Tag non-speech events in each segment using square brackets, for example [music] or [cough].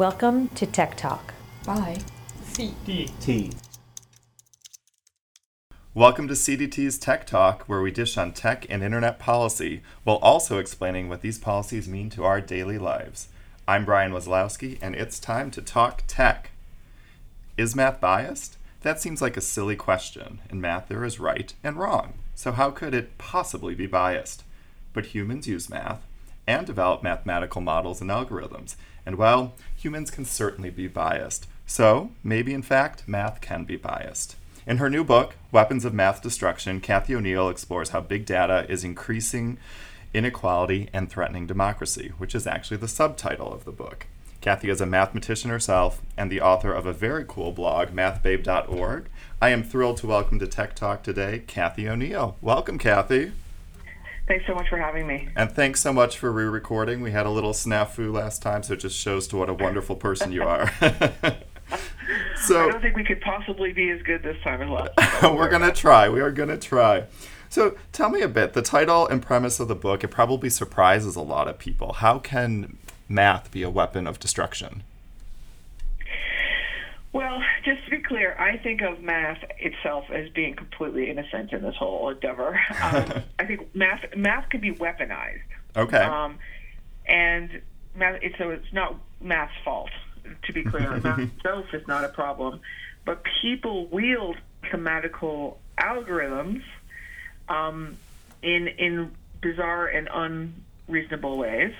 Welcome to Tech Talk. Bye. CDT. Welcome to CDT's Tech Talk, where we dish on tech and internet policy while also explaining what these policies mean to our daily lives. I'm Brian Wazlowski, and it's time to talk tech. Is math biased? That seems like a silly question. In math, there is right and wrong. So, how could it possibly be biased? But humans use math and develop mathematical models and algorithms. And well, humans can certainly be biased. So, maybe in fact, math can be biased. In her new book, Weapons of Math Destruction, Cathy O'Neil explores how big data is increasing inequality and threatening democracy, which is actually the subtitle of the book. Cathy is a mathematician herself and the author of a very cool blog, mathbabe.org. I am thrilled to welcome to Tech Talk today Cathy O'Neil. Welcome, Cathy. Thanks so much for having me. And thanks so much for re recording. We had a little snafu last time, so it just shows to what a wonderful person you are. [laughs] so, I don't think we could possibly be as good this time as last time. [laughs] We're going to try. We are going to try. So tell me a bit. The title and premise of the book, it probably surprises a lot of people. How can math be a weapon of destruction? Well, [laughs] just to be clear, I think of math itself as being completely innocent in this whole endeavor. [laughs] Um, I think math math can be weaponized. Okay. Um, and math, so it's not math's fault. To be clear, [laughs] math itself is not a problem, but people wield mathematical algorithms um, in in bizarre and unreasonable ways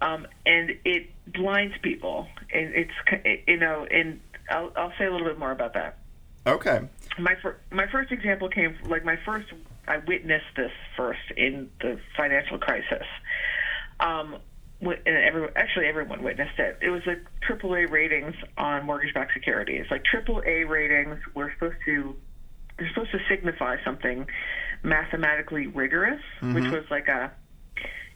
um, and it blinds people. And it's you know, and I'll, I'll say a little bit more about that. Okay. My fir- my first example came like my first. I witnessed this first in the financial crisis. Um, and everyone, actually everyone witnessed it. It was like AAA ratings on mortgage-backed securities. Like AAA ratings were supposed to they're supposed to signify something mathematically rigorous, mm-hmm. which was like a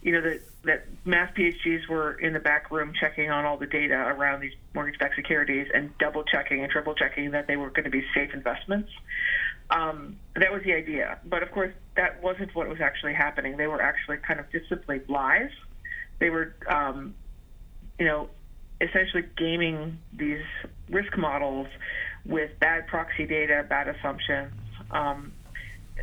you know that that math PhDs were in the back room checking on all the data around these mortgage-backed securities and double checking and triple checking that they were going to be safe investments. Um, that was the idea, but of course that wasn't what was actually happening. They were actually kind of simply lies. They were, um, you know, essentially gaming these risk models with bad proxy data, bad assumptions. Um,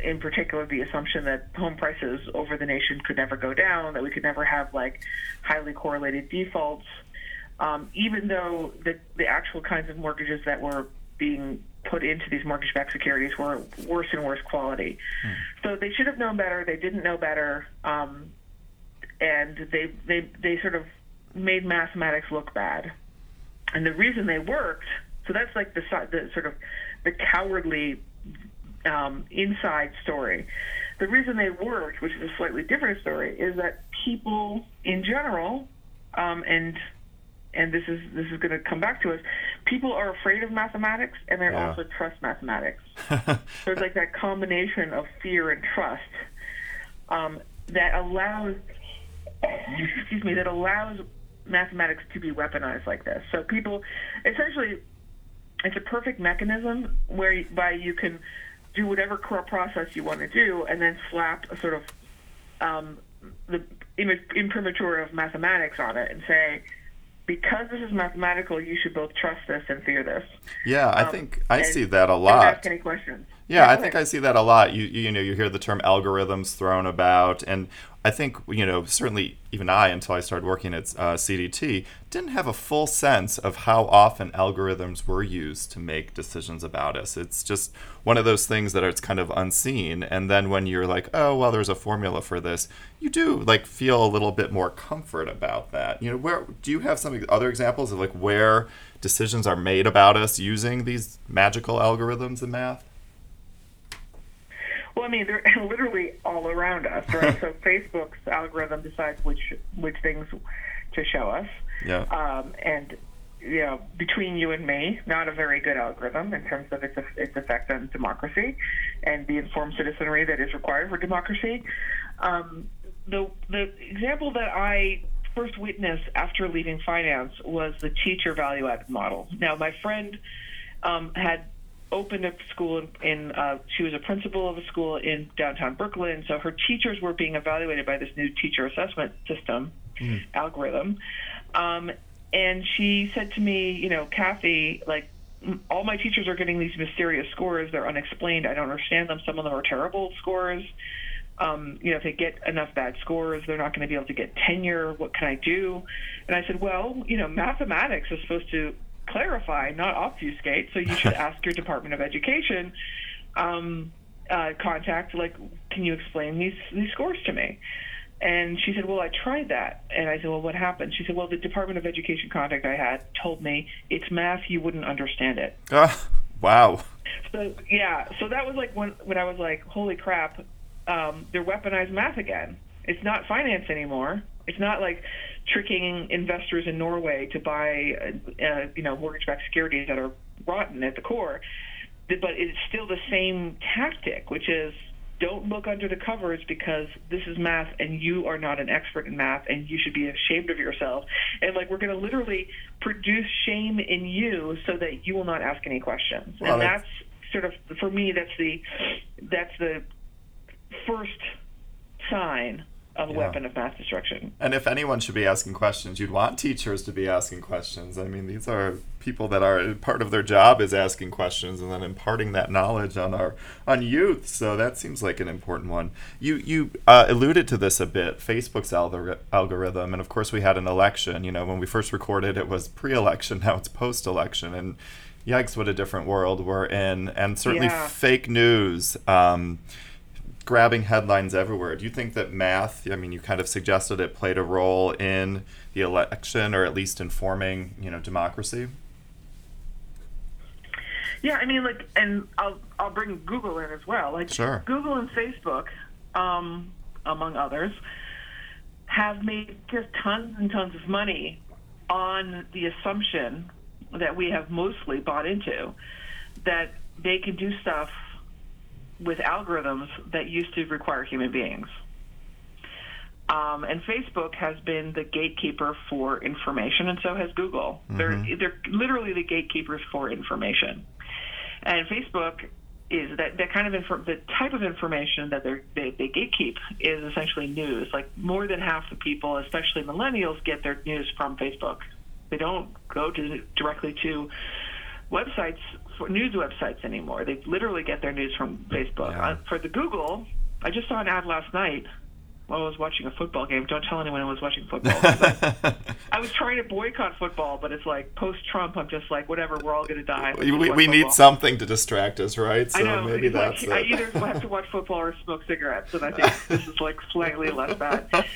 in particular the assumption that home prices over the nation could never go down, that we could never have like highly correlated defaults, um, even though the the actual kinds of mortgages that were being put into these mortgage-backed securities were worse and worse quality. Hmm. So they should have known better. They didn't know better, um, and they they they sort of made mathematics look bad. And the reason they worked, so that's like the the sort of the cowardly um, inside story. The reason they worked, which is a slightly different story, is that people in general, um, and and this is this is going to come back to us. People are afraid of mathematics, and they yeah. also trust mathematics. [laughs] so it's like that combination of fear and trust um, that allows, excuse me, that allows mathematics to be weaponized like this. So people, essentially, it's a perfect mechanism whereby you can do whatever core process you want to do, and then slap a sort of um, the imprimatur of mathematics on it and say, because this is mathematical, you should both trust this and fear this. Yeah, I um, think I see that a lot. Ask any questions. Yeah, I think I see that a lot. You you know you hear the term algorithms thrown about, and I think you know certainly even I until I started working at uh, CDT didn't have a full sense of how often algorithms were used to make decisions about us. It's just one of those things that it's kind of unseen, and then when you're like, oh well, there's a formula for this, you do like feel a little bit more comfort about that. You know, where do you have some other examples of like where decisions are made about us using these magical algorithms in math? Well, I mean, they're [laughs] literally all around us, right? [laughs] so Facebook's algorithm decides which which things to show us. Yeah. Um, and you know, between you and me, not a very good algorithm in terms of its its effect on democracy and the informed citizenry that is required for democracy. Um, the the example that I first witnessed after leaving finance was the teacher value added model. Now, my friend um, had opened a school in, in uh, she was a principal of a school in downtown Brooklyn. So her teachers were being evaluated by this new teacher assessment system mm. algorithm. Um, and she said to me, you know, Cathy, like all my teachers are getting these mysterious scores. They're unexplained. I don't understand them. Some of them are terrible scores. Um, you know, if they get enough bad scores, they're not going to be able to get tenure. What can I do? And I said, well, you know, mathematics is supposed to clarify, not obfuscate. So you should [laughs] ask your Department of Education um, uh, contact, like, can you explain these these scores to me? And she said, Well, I tried that. And I said, Well, what happened? She said, Well, the Department of Education contact I had told me it's math, you wouldn't understand it. Uh, [laughs] wow. So, yeah, so that was like when, when I was like, Holy crap, um, they're weaponized math again. It's not finance anymore. It's not like tricking investors in Norway to buy, uh, uh, you know, mortgage-backed securities that are rotten at the core. But it's still the same tactic, which is don't look under the covers because this is math and you are not an expert in math and you should be ashamed of yourself. And like we're going to literally produce shame in you so that you will not ask any questions. Well, and that's, sort of for me that's the that's the first sign a yeah. weapon of mass destruction. And if anyone should be asking questions, you'd want teachers to be asking questions. I mean, these are people that are part of their job is asking questions and then imparting that knowledge on our on youth. So that seems like an important one. You you uh, alluded to this a bit, Facebook's algor- algorithm, and of course we had an election. You know, when we first recorded, it was pre-election. [laughs] Now it's post-election, and yikes, what a different world we're in. And certainly yeah. fake news. Um, grabbing headlines everywhere. Do you think that math, I mean, you kind of suggested it played a role in the election or at least informing, you know, democracy? Yeah, I mean, like, and I'll I'll bring Google in as well. Like, sure. Google and Facebook, um, among others, have made just tons and tons of money on the assumption that we have mostly bought into that they can do stuff with algorithms that used to require human beings. Um, and Facebook has been the gatekeeper for information, and so has Google. Mm-hmm. They're they're literally the gatekeepers for information. And Facebook is that that kind of infor- the type of information that they they gatekeep is essentially news. Like more than half the people, especially millennials, get their news from Facebook. They don't go to directly to websites, news websites anymore. They literally get their news from Facebook. Yeah. Uh, for the Google, I just saw an ad last night while I was watching a football game. Don't tell anyone I was watching football. [laughs] I, was trying to boycott football, but it's like post Trump. I'm just like, whatever. We're all going to die. We, we, need something to distract us, right? So I know. maybe that's like, I either [laughs] have to watch football or smoke cigarettes, and I think this is like slightly less bad. [laughs]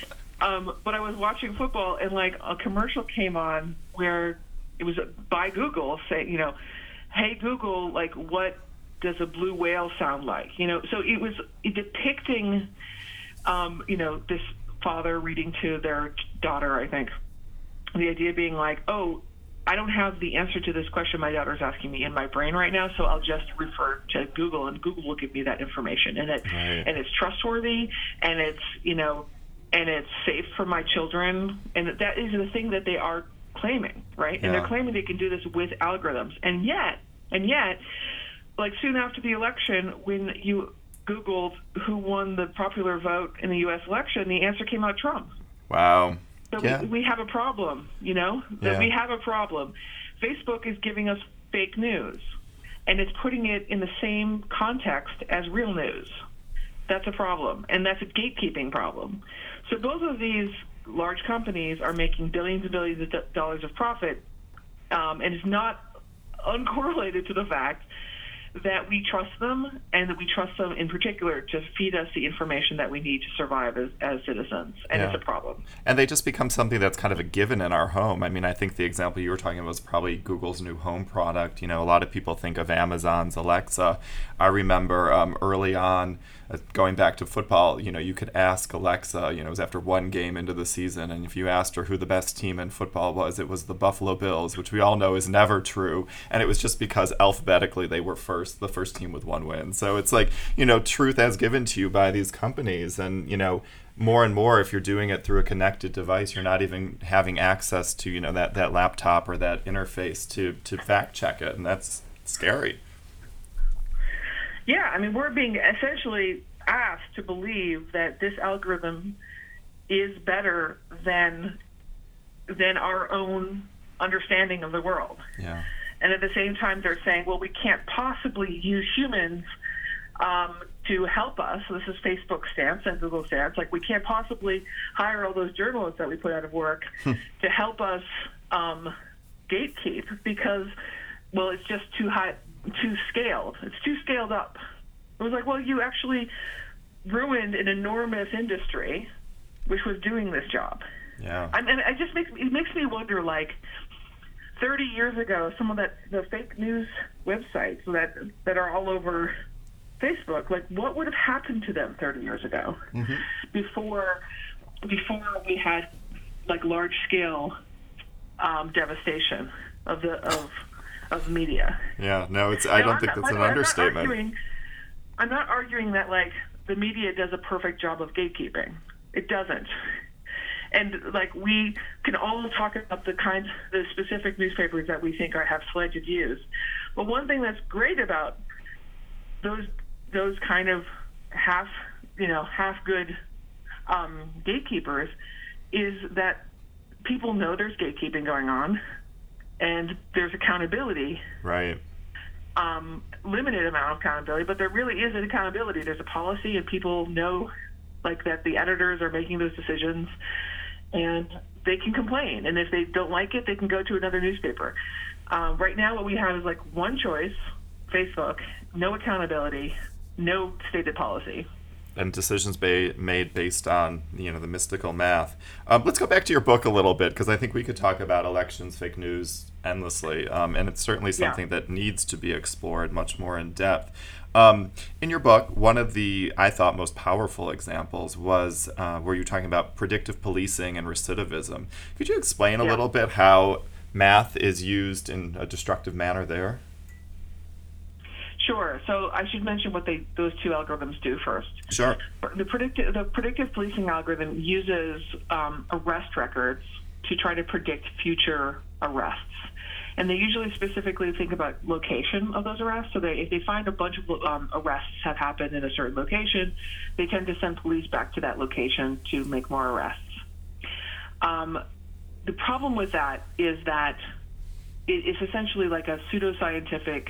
Um, but I was watching football, and like a commercial came on where it was by Google saying, you know, hey Google, like what does a blue whale sound like? You know, so it was depicting, um, you know, this father reading to their daughter. I think the idea being like, oh, I don't have the answer to this question my daughter's asking me in my brain right now, so I'll just refer to Google, and Google will give me that information, and it right. and it's trustworthy, and it's you know, and it's safe for my children, and that is the thing that they are claiming, right? Yeah. And they're claiming they can do this with algorithms. And yet, and yet, like soon after the election, when you Googled who won the popular vote in the U.S. election, the answer came out Trump. Wow. So yeah. we, we have a problem, you know? That yeah. we have a problem. Facebook is giving us fake news, and it's putting it in the same context as real news. That's a problem, and that's a gatekeeping problem. So both of these large companies are making billions and billions of dollars of profit, um, and it's not uncorrelated to the fact that we trust them and that we trust them in particular to feed us the information that we need to survive as, as citizens. And yeah. it's a problem. And they just become something that's kind of a given in our home. I mean, I think the example you were talking about was probably Google's new home product. You know, a lot of people think of Amazon's Alexa. I remember um, early on, Uh, going back to football, you know, you could ask Alexa, you know, it was after one game into the season, and if you asked her who the best team in football was, it was the Buffalo Bills, which we all know is never true. And it was just because alphabetically they were first, the first team with one win. So it's like, you know, truth as given to you by these companies. And, you know, more and more if you're doing it through a connected device you're not even having access to you know that, that laptop or that interface to to fact check it and that's scary yeah, I mean, we're being essentially asked to believe that this algorithm is better than than our own understanding of the world. Yeah. And at the same time, they're saying, well, we can't possibly use humans um, to help us. This is Facebook stance and Google stance. Like, we can't possibly hire all those journalists that we put out of work to help us um, gatekeep because, well, it's just too high, too scaled. It's too scaled up. It was like, well, you actually ruined an enormous industry which was doing this job. Yeah. I mean, it just makes it makes me wonder, like, 30 years ago, some of that the fake news websites that that are all over Facebook, like, what would have happened to them 30 years ago Mm-hmm. before before we had like large scale um, devastation of the of of media. Yeah. No, it's. I No, don't I'm think not- that's an way, I'm not understatement. arguing- I'm not arguing that like the media does a perfect job of gatekeeping. It doesn't. And like we can all talk about the kinds, the specific newspapers that we think are have slanted views. But one thing that's great about those those kind of half, you know, half good um, gatekeepers is that people know there's gatekeeping going on, and there's accountability Right. um, limited amount of accountability, but there really is an accountability. There's a policy, and people know, like that the editors are making those decisions, and they can complain. And if they don't like it, they can go to another newspaper. Um, right now, what we have is like one choice: Facebook, no accountability, no stated policy. And decisions ba- made based on you know the mystical math. Um, let's go back to your book a little bit because I think we could talk about elections, fake news endlessly, um, and it's certainly Yeah. something that needs to be explored much more in depth. Um, in your book, one of the I thought most powerful examples was uh, where you're talking about predictive policing and recidivism. Could you explain a Yeah. little bit how math is used in a destructive manner there? Sure. So I should mention what they those two algorithms do first. Sure. The predictive the predictive policing algorithm uses um, arrest records to try to predict future arrests, and they usually specifically think about location of those arrests. So they, if they find a bunch of um, arrests have happened in a certain location, they tend to send police back to that location to make more arrests. Um, the problem with that is that it, it's essentially like a pseudoscientific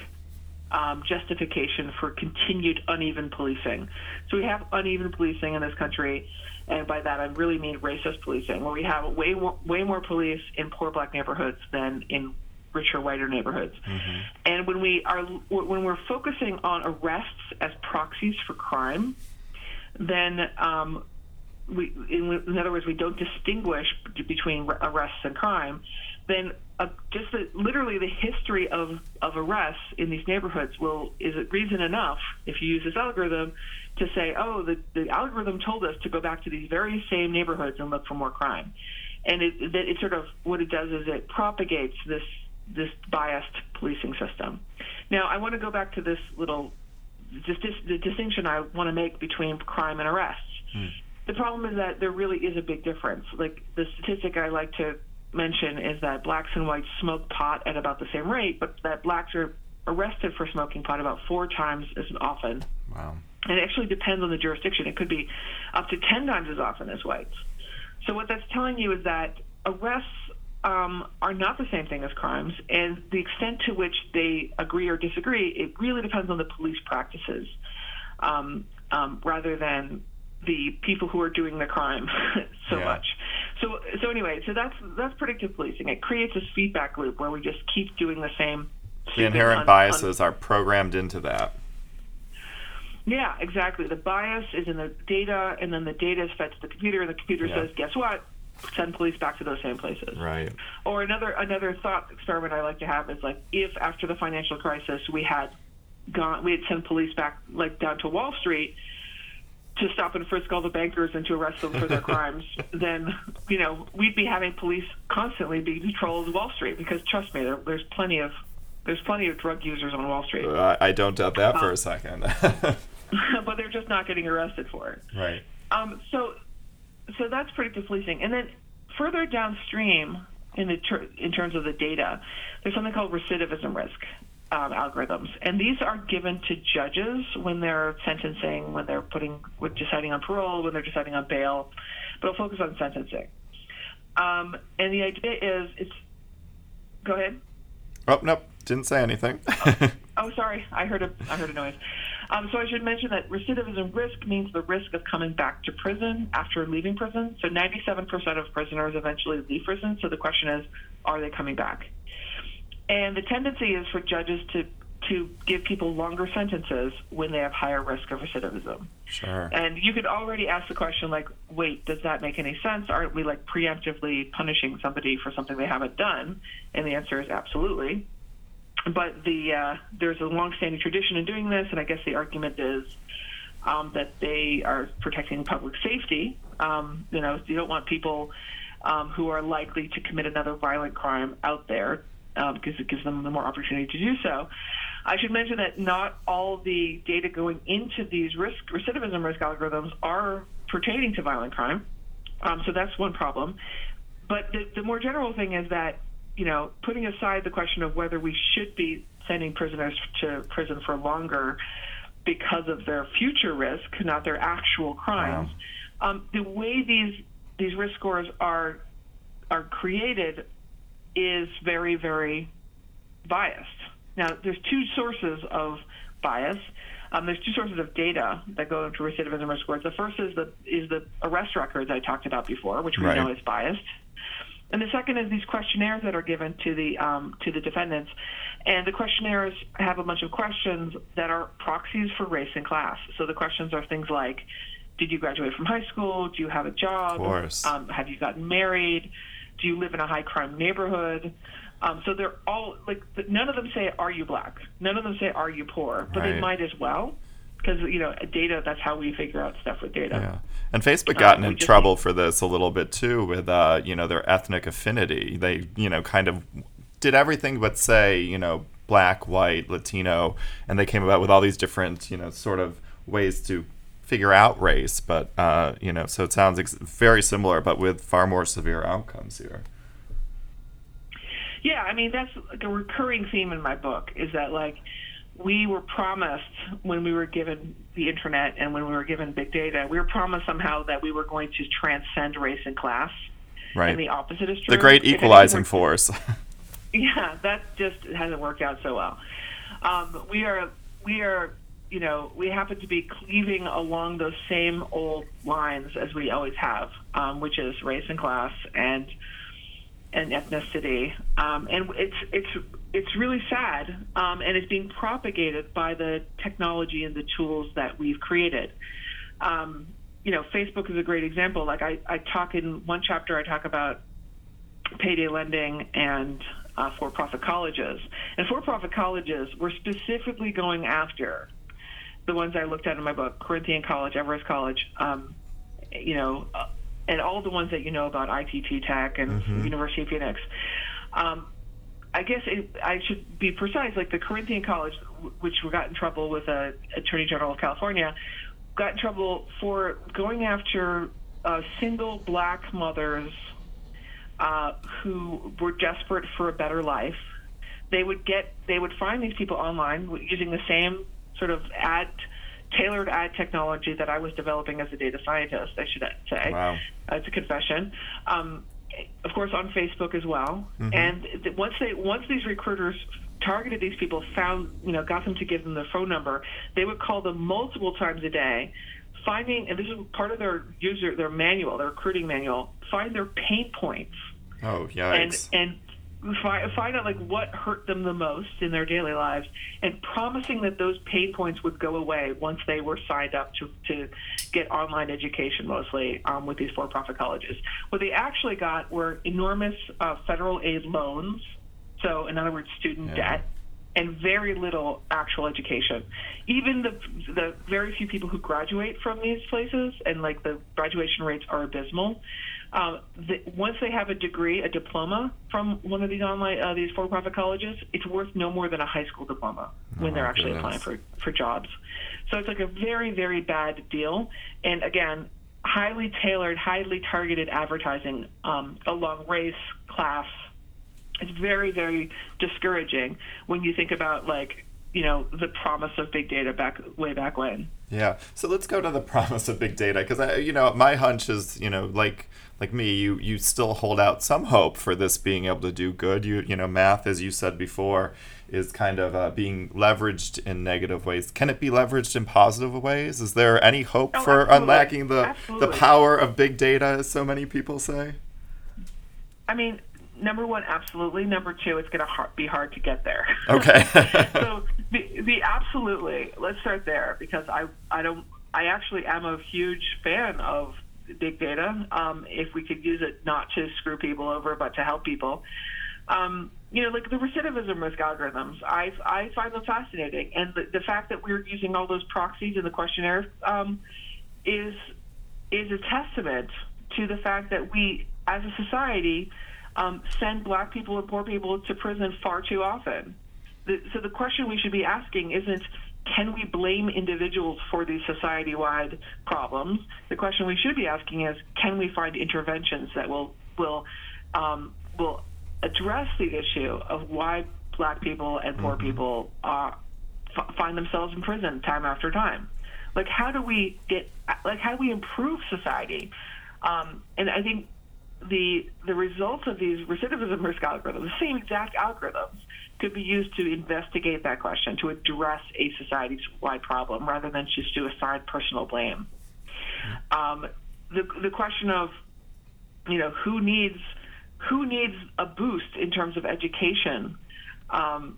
um, justification for continued uneven policing. So we have uneven policing in this country, and by that I really mean racist policing, where we have way more, way more police in poor black neighborhoods than in richer whiter neighborhoods. And when we are when we're focusing on arrests as proxies for crime, then um, we, in, in other words, we don't distinguish between arrests and crime, then uh, just the, literally the history of, of arrests in these neighborhoods will is it reason enough if you use this algorithm to say, oh, the, the algorithm told us to go back to these very same neighborhoods and look for more crime, and it, it sort of what it does is it propagates this this biased policing system. Now, I want to go back to this little just dis- the distinction I want to make between crime and arrests. The problem is that there really is a big difference. Like the statistic I like to mention is that blacks and whites smoke pot at about the same rate, but that blacks are arrested for smoking pot about four times as often. Wow. And it actually depends on the jurisdiction. It could be up to 10 times as often as whites. So, what that's telling you is that arrests um, are not the same thing as crimes, and the extent to which they agree or disagree, it really depends on the police practices um, um, rather than the people who are doing the crime [laughs] so Yeah. much. So, so anyway, so that's that's predictive policing. It creates this feedback loop where we just keep doing the same. The inherent on- on- biases are programmed into that. Yeah, exactly. The bias is in the data, and then the data is fed to the computer, and the computer Yeah. says, "Guess what? Send police back to those same places." Right. Or another another thought experiment I like to have is like if after the financial crisis we had gone, we had sent police back like down to Wall Street to stop and frisk all the bankers and to arrest them for their [laughs] crimes, then you know we'd be having police constantly be patrolling Wall Street because trust me, there, there's plenty of there's plenty of drug users on Wall Street, Uh, I don't doubt that Uh, for a second. [laughs] [laughs] but they're just not getting arrested for it. right. Um, so, so that's predictive policing, and then further downstream in the ter- in terms of the data, there's something called recidivism risk um, algorithms, and these are given to judges when they're sentencing, when they're putting, when deciding on parole, when they're deciding on bail, but I'll focus on sentencing. Um, and the idea is it's Go ahead. Oh nope, didn't say anything. oh, [laughs] oh, sorry, I heard a I heard a noise. Um, so I should mention that recidivism risk means the risk of coming back to prison after leaving prison. So 97% of prisoners eventually leave prison. So the question is, are they coming back? And the tendency is for judges to to give people longer sentences when they have higher risk of recidivism. Sure. And you could already ask the question like, wait, does that make any sense? Aren't we like preemptively punishing somebody for something they haven't done? And the answer is absolutely. But the uh, there's a long-standing tradition in doing this, and I guess the argument is um, that they are protecting public safety. Um, you know, you don't want people um, who are likely to commit another violent crime out there um, because it gives them the more opportunity to do so. I should mention that not all the data going into these risk recidivism risk algorithms are pertaining to violent crime. Um, so that's one problem. But the, the more general thing is that, you know, putting aside the question of whether we should be sending prisoners to prison for longer because of their future risk, not their actual crimes, wow. um, the way these these risk scores are are created is very, very biased. Now, there's two sources of bias. Um, there's two sources of data that go into recidivism risk scores. The first is the is the arrest records I talked about before, which we right. know is biased. And the second is these questionnaires that are given to the um, to the defendants, and the questionnaires have a bunch of questions that are proxies for race and class. So the questions are things like, did you graduate from high school? Do you have a job? Of course. Um, have you gotten married? Do you live in a high crime neighborhood? Um, so they're all like none of them say are you black? None of them say are you poor? But right. they might as well because you know data. That's how we figure out stuff with data. Yeah. And Facebook gotten um, in trouble for this a little bit too with uh, you know their ethnic affinity. They you know kind of did everything but say you know black, white, Latino, and they came about with all these different you know sort of ways to figure out race, but uh, you know, so it sounds ex- very similar, but with far more severe outcomes here. Yeah, I mean that's like a recurring theme in my book is that like we were promised when we were given the internet and when we were given big data, we were promised somehow that we were going to transcend race and class. Right. And the opposite is true. The great equalizing force. [laughs] yeah, that just hasn't worked out so well. Um, we are we are you know, we happen to be cleaving along those same old lines as we always have, um, which is race and class and and ethnicity. Um, and it's it's it's really sad, um, and it's being propagated by the technology and the tools that we've created. Um, you know, Facebook is a great example. Like I, I talk in one chapter, I talk about payday lending and uh, for-profit colleges. And for-profit colleges were specifically going after the ones I looked at in my book, Corinthian College, Everest College, um, you know, uh, and all the ones that you know about ITT Tech and mm-hmm. University of Phoenix. Um, I guess it, I should be precise. Like the Corinthian College, which got in trouble with the Attorney General of California, got in trouble for going after uh, single black mothers uh, who were desperate for a better life. They would get, they would find these people online using the same sort of ad tailored ad technology that I was developing as a data scientist. I should say. Wow. Uh, it's a confession. Um, of course, on Facebook as well. Mm-hmm. And th- once they once these recruiters targeted these people, found you know got them to give them their phone number, they would call them multiple times a day. Finding, and this is part of their user, their manual, their recruiting manual, find their pain points. Oh, yikes. And, and find, find out like what hurt them the most in their daily lives and promising that those pay points would go away once they were signed up to, to get online education mostly um, with these for-profit colleges what they actually got were enormous uh, federal aid loans so in other words student yeah. debt and very little actual education. Even the the very few people who graduate from these places, and like the graduation rates are abysmal. Um, the, once they have a degree, a diploma from one of these online uh, these for-profit colleges, it's worth no more than a high school diploma when oh, they're actually goodness. applying for for jobs. So it's like a very very bad deal. And again, highly tailored, highly targeted advertising um, along race, class, it's very very discouraging when you think about like you know the promise of big data back way back when. Yeah. So let's go to the [laughs] promise of big data because I, you know, my hunch is, you know, like like me, you you still hold out some hope for this being able to do good. You you know, math, as you said before, is kind of uh, being leveraged in negative ways. Can it be leveraged in positive ways? Is there any hope Oh, for absolutely. unlocking the the power of big data, as so many people say? I mean, number one, absolutely. Number two, it's going to har- be hard to get there. Okay. [laughs] so the, the absolutely. Let's start there because I I don't I actually am a huge fan of big data. Um, if we could use it not to screw people over but to help people. Um, you know, like the recidivism risk algorithms, I I find them fascinating, and the, the fact that we're using all those proxies in the questionnaire um, is is a testament to the fact that we, as a society, um, send black people and poor people to prison far too often. The, so the question we should be asking isn't can we blame individuals for these society-wide problems? The question we should be asking is can we find interventions that will will um, will address the issue of why black people and poor people uh, f- find themselves in prison time after time. Like, how do we get? Like, how do we improve society? Um, and I think the the results of these recidivism risk algorithms, the same exact algorithms, could be used to investigate that question, to address a society-wide problem, rather than just to assign personal blame. Um, the the question of you know who needs who needs a boost in terms of education um,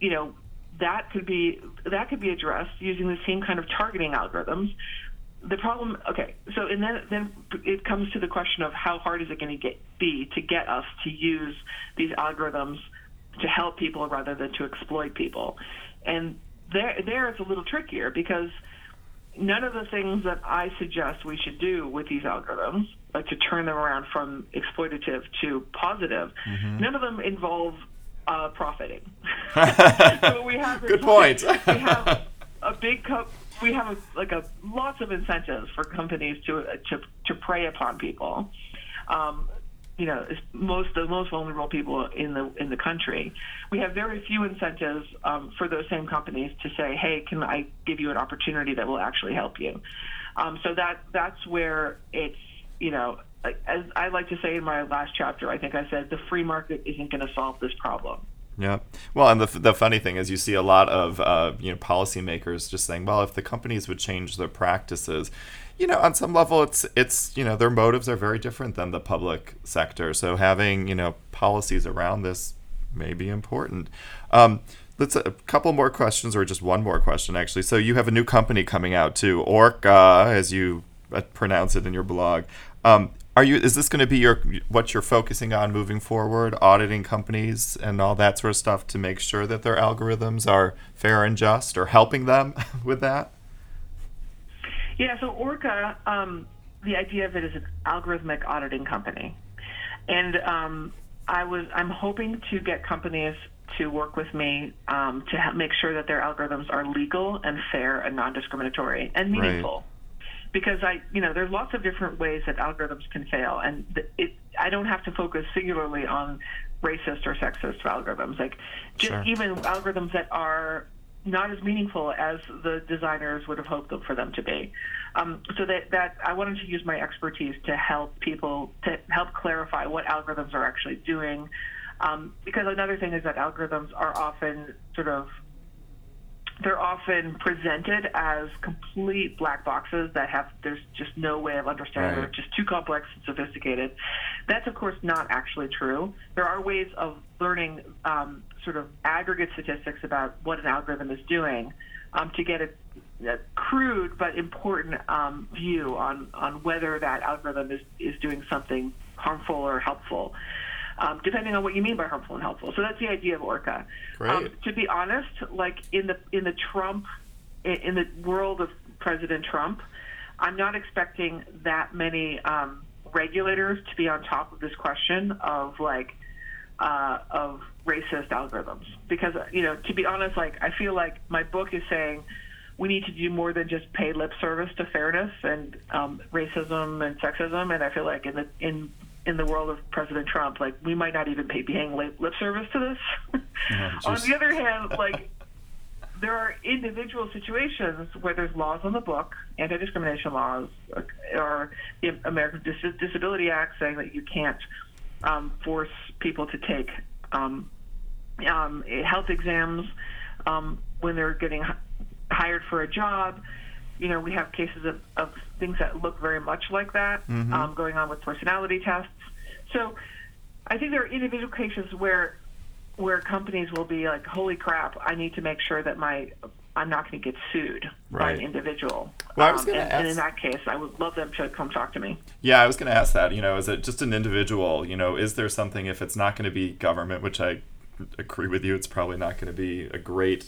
you know that could be that could be addressed using the same kind of targeting algorithms the problem okay so and then then it comes to the question of how hard is it going to get be to get us to use these algorithms to help people rather than to exploit people and there there it's a little trickier because none of the things that I suggest we should do with these algorithms, like to turn them around from exploitative to positive, none of them involve uh, profiting. [laughs] [laughs] so we have Good point. we have a big co- we have a, like a lots of incentives for companies to to to prey upon people. Um, you know, most the most vulnerable people in the in the country. We have very few incentives um, for those same companies to say, "Hey, can I give you an opportunity that will actually help you?" Um, so that that's where it's you know, as I like to say in my last chapter, I think I said the free market isn't going to solve this problem. Yeah. Well, and the, the funny thing is, you see a lot of uh, you know policymakers just saying, well, if the companies would change their practices, you know, on some level, it's it's you know their motives are very different than the public sector. So having you know policies around this may be important. Um, let's a couple more questions, or just one more question actually. So you have a new company coming out too, Orca, as you uh, pronounce it in your blog. Um, are you? Is this going to be your what you're focusing on moving forward? Auditing companies and all that sort of stuff to make sure that their algorithms are fair and just, or helping them [laughs] with that. Yeah, so Orca, um, the idea of it is an algorithmic auditing company, and um, I was I'm hoping to get companies to work with me um, to ha- make sure that their algorithms are legal and fair and non-discriminatory and Right. Because I, you know, there's lots of different ways that algorithms can fail, and it I don't have to focus singularly on racist or sexist algorithms. Like just Sure. even algorithms that are not as meaningful as the designers would have hoped for them to be. Um, so that, that I wanted to use my expertise to help people to help clarify what algorithms are actually doing. Um, because another thing is that algorithms are often sort of they're often presented as complete black boxes that have there's just no way of understanding Right. they're just too complex and sophisticated. That's of course not actually true. There are ways of learning um, sort of aggregate statistics about what an algorithm is doing um, to get a, a crude but important um, view on on whether that algorithm is is doing something harmful or helpful um, depending on what you mean by harmful and helpful. So that's the idea of Orca. Um, to be honest, like in the in the Trump in, the world of President Trump, I'm not expecting that many um, regulators to be on top of this question of like uh, of racist algorithms because you know to be honest, like I feel like my book is saying we need to do more than just pay lip service to fairness and um, racism and sexism. And I feel like in the in in the world of President Trump, like we might not even pay paying lip, lip service to this. [laughs] On the other hand, like there are individual situations where there's laws on the book, anti-discrimination laws, or the American Dis- Disability Act saying that you can't um, force people to take um, um, health exams um, when they're getting h- hired for a job. You know, we have cases of, of things that look very much like that Mhm. um, going on with personality tests. So I think there are individual cases where where companies will be like, "Holy crap! I need to make sure that my I'm not going to get sued by Right. an individual." Well, I was Um, gonna and, and in that case, I would love them to come talk to me. Yeah, I was going to ask that. You know, is it just an individual? You know, is there something if it's not going to be government, which I agree with you, it's probably not going to be a great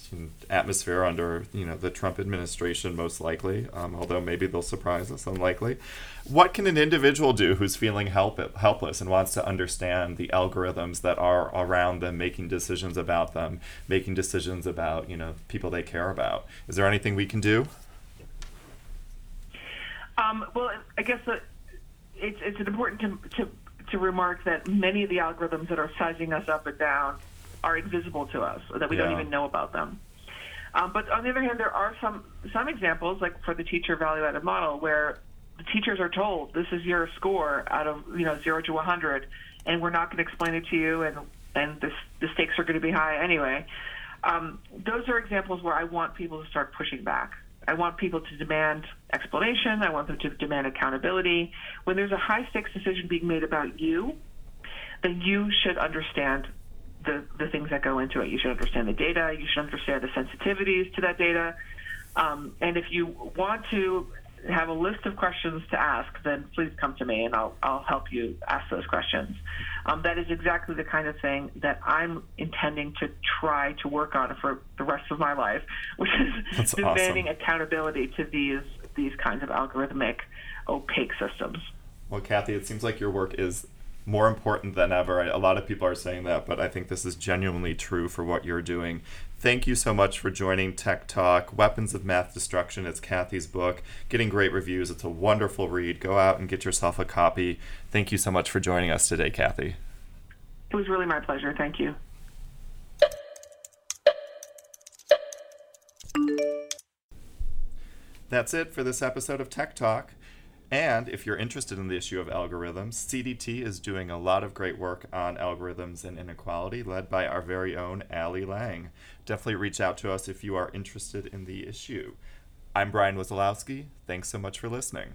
atmosphere under you know the Trump administration, most likely. Um, although maybe they'll surprise us, unlikely. What can an individual do who's feeling help helpless and wants to understand the algorithms that are around them, making decisions about them, making decisions about you know people they care about? Is there anything we can do? Um, well, I guess it's it's important to, to to remark that many of the algorithms that are sizing us up and down are invisible to us, or that we don't even know about them. Um, but on the other hand, there are some some examples, like for the teacher value added model, where the teachers are told this is your score out of you know zero to 100, and we're not going to explain it to you, and and this, the stakes are going to be high anyway. Um, those are examples where I want people to start pushing back. I want people to demand explanation. I want them to demand accountability. When there's a high stakes decision being made about you, then you should understand the, the things that go into it. You should understand the data. You should understand the sensitivities to that data. Um, and if you want to have a list of questions to ask, then please come to me and I'll, I'll help you ask those questions. Um, that is exactly the kind of thing that I'm intending to try to work on for the rest of my life, which is [laughs] That's demanding awesome. accountability to these these kinds of algorithmic, opaque systems. Well, Cathy, it seems like your work is more important than ever. A lot of people are saying that, but I think this is genuinely true for what you're doing. Thank you so much for joining Tech Talk. Weapons of Math Destruction. It's Cathy's book, getting great reviews. It's a wonderful read. Go out and get yourself a copy. Thank you so much for joining us today, Cathy. It was really my pleasure. Thank you. That's it for this episode of Tech Talk. And if you're interested in the issue of algorithms, CDT is doing a lot of great work on algorithms and inequality, led by our very own Allie Lang. Definitely reach out to us if you are interested in the issue. I'm Brian Wazalowski. Thanks so much for listening.